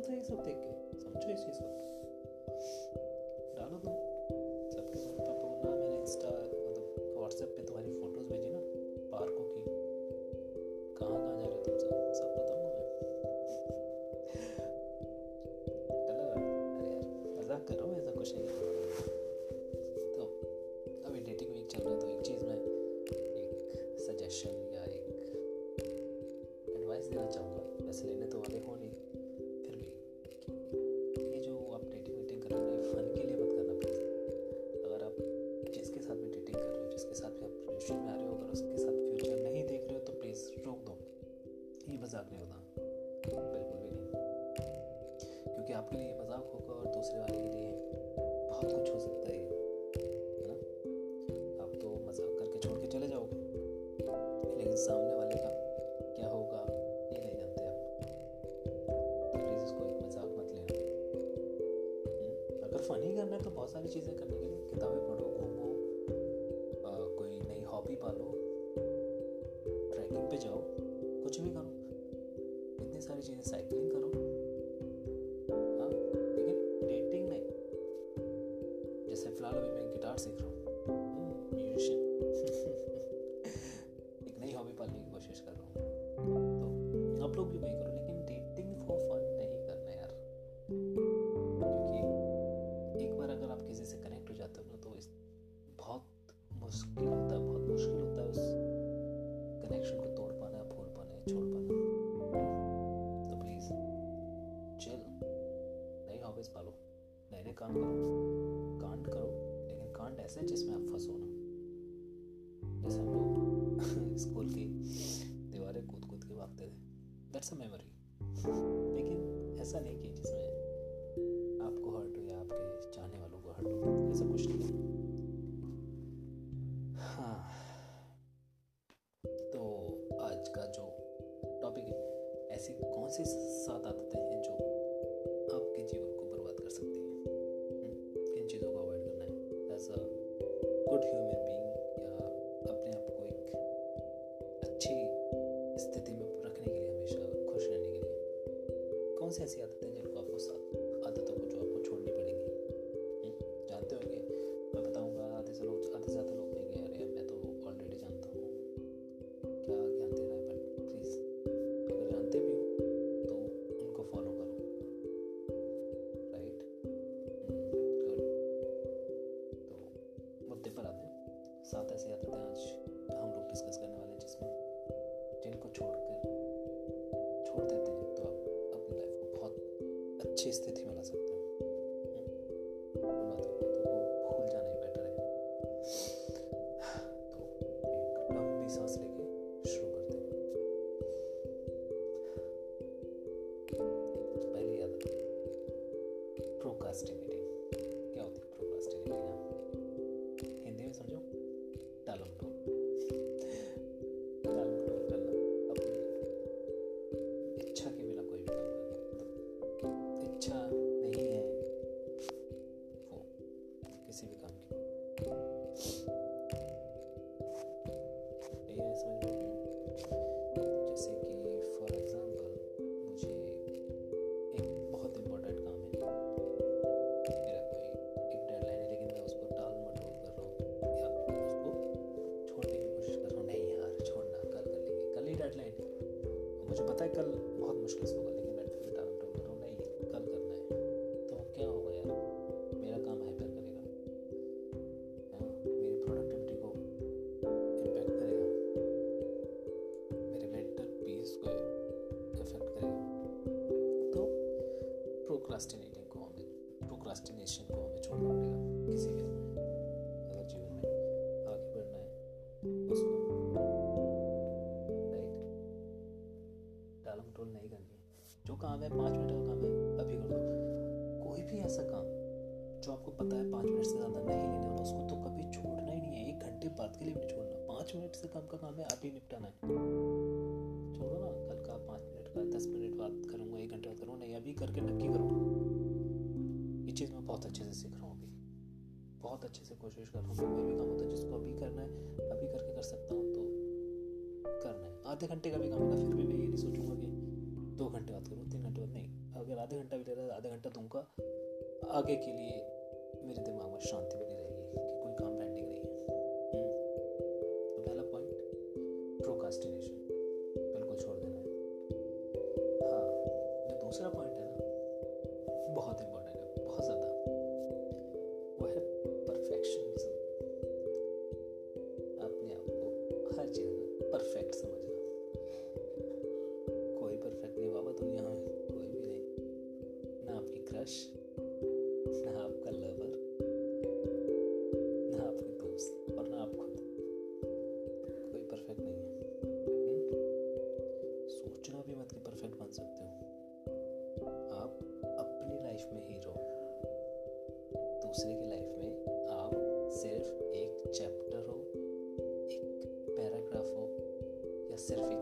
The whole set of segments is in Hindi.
소상해서 되게 성취할 수 있을 것 같아요. तो बहुत सारी चीज़ें करने के लिए किताबें पढ़ो। ce este प्रोकास्टिनेशन को हमें छोड़ना पड़ेगा किसी भी अगर जीवन में आगे बढ़ना है, उसको राइट टोल नहीं करनी जो काम है, पाँच मिनट का काम है, अभी कर दो। कोई भी ऐसा काम जो आपको पता है पाँच मिनट से ज़्यादा नहीं लेने वाला उसको तो कभी छोड़ना ही नहीं है, एक घंटे बाद के लिए भी छोड़ना। पाँच मिनट से कम का काम है, अभी निपटाना है। छोड़ो ना, कल का पाँच मिनट का, दस मिनट बाद करूँगा, एक घंटे बाद करूँगा, नहीं, अभी करके नक्की करूँगा चीज़ मैं बहुत अच्छे से सीख रहा हूँ अभी। बहुत अच्छे से कोशिश कर रहा हूँ। कोई भी काम होता है, जिसको अभी करना है अभी करके कर सकता हूँ तो करना है। आधे घंटे का भी काम होगा फिर भी मैं ये नहीं सोचूँगा कि दो घंटे बाद करूँ, तीन घंटे बाद नहीं। अगर आधे घंटा भी ले रहा है, आधे घंटा दूँगा, आगे के लिए मेरे दिमाग में शांति बनी रहेगी।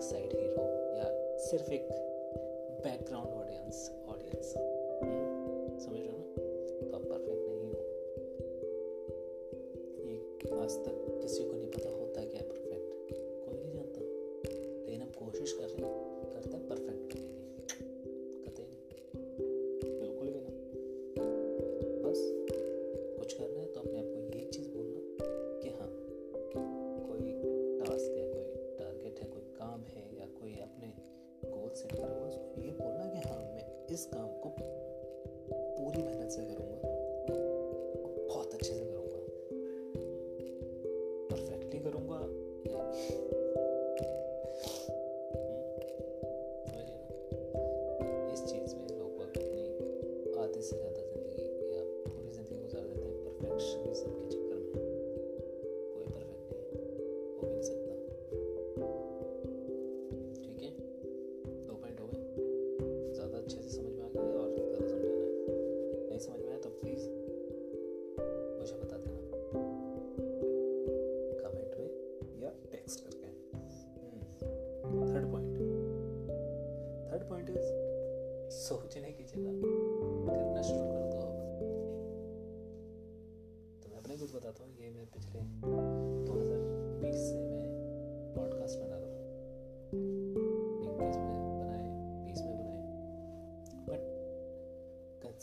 साइड हीरो या सिर्फ़ एक बैकग्राउंड ऑडियंस इस काम को पूरी मेहनत से करूँगा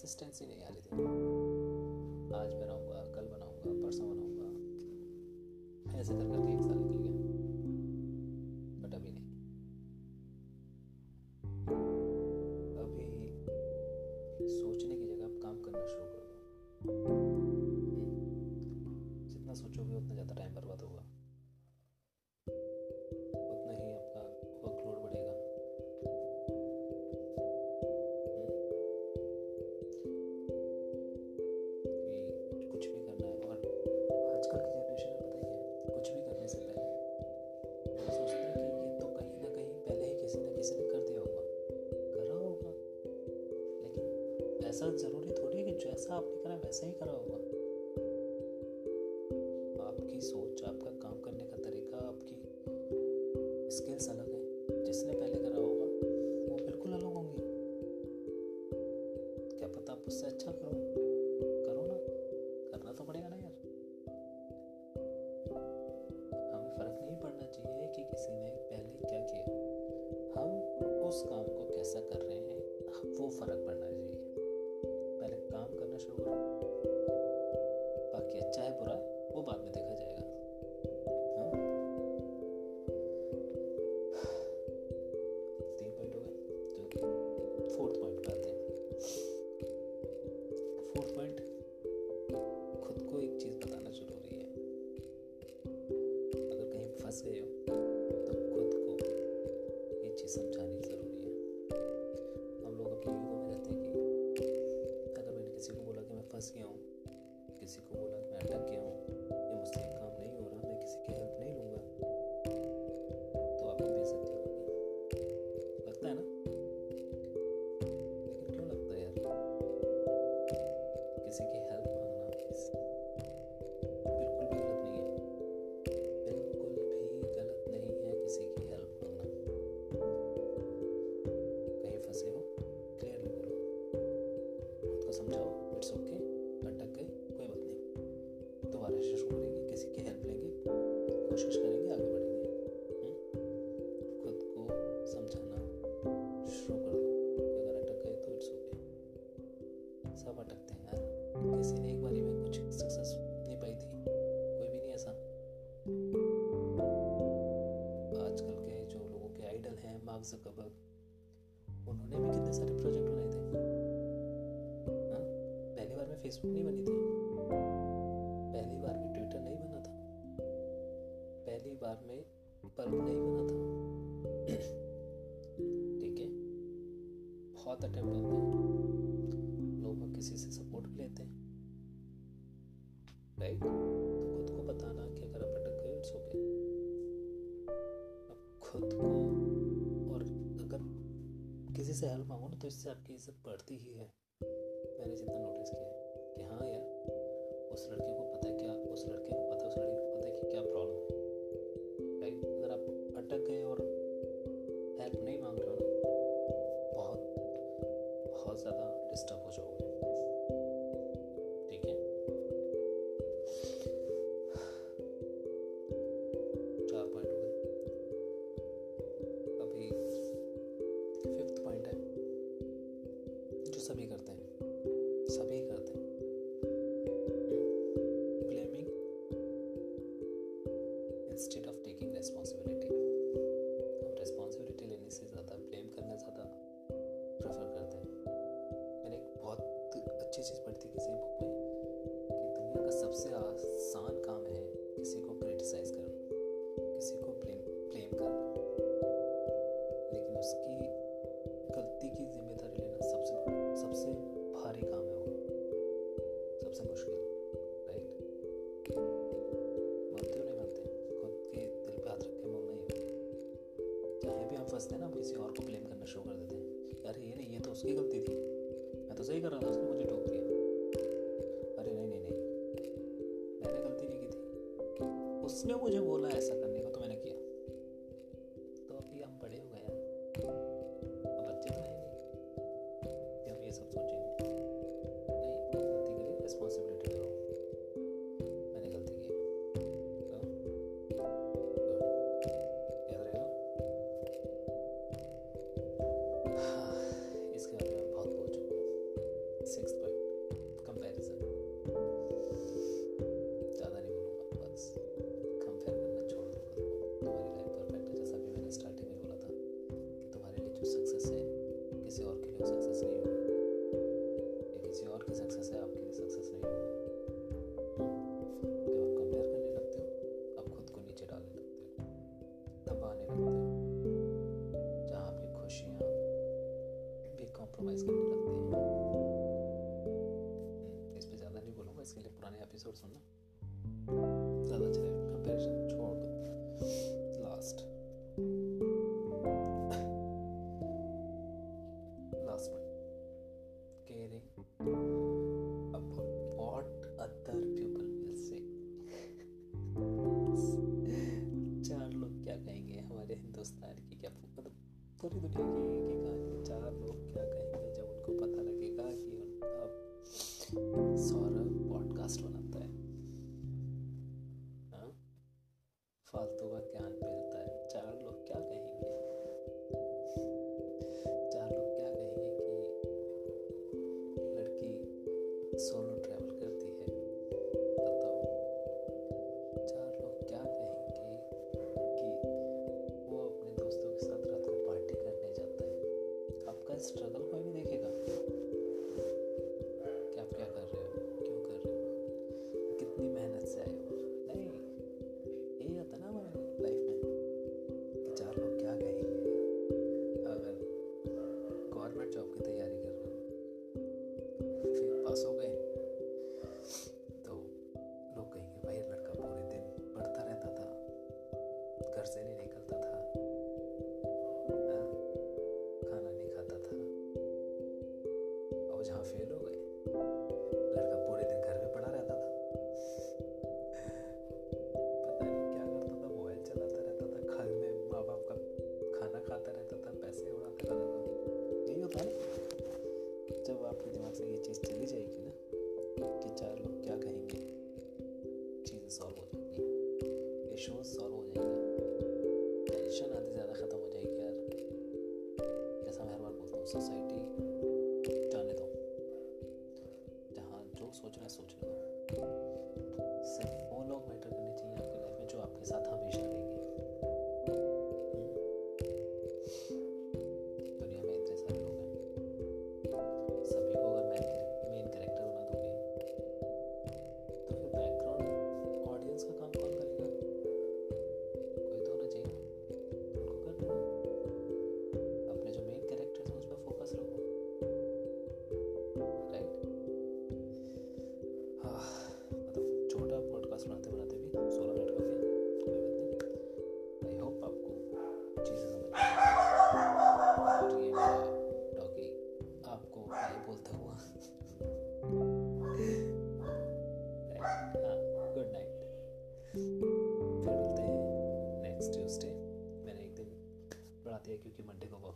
कंसिस्टेंसी नहीं आ रही थी। आज बनाऊँगा, कल बनाऊँगा, परसों बनाऊँगा। ऐसे कर करके एक साल निकल गया कैसा कर रहे हैं, वो फ़र्क पड़ना चाहिए। पहले काम करना शुरू करो। बाकी अच्छा है, बुरा, वो बाद में देखा जाएगा। हाँ? तीन पॉइंट हो गए तो फोर्थ पॉइंट आते हैं। फोर्थ पॉइंट खुद को एक चीज़ बताना ज़रूरी है। अगर कहीं फंस गए हो उन्होंने भी कितने सारे प्रोजेक्ट बनाए थे। हाँ पहली बार में फेसबुक नहीं बनी थी। पहली बार में ट्विटर नहीं बना था। पहली बार में बल्ब नहीं बना था। ठीक है। बहुत अटेम्प्ट होते हैं। लोग किसी से तो इससे आपकी इज़्ज़त बढ़ती ही है। मैंने जितना नोटिस किया है कि हाँ यार, उस लड़के को पता है क्या, उस लड़के फंसते हैं ना किसी और को ब्लेम करना शुरू कर देते हैं। अरे ये नहीं, ये तो उसकी गलती थी। मैं तो सही कर रहा था, उसने मुझे टोक दिया। compromise society.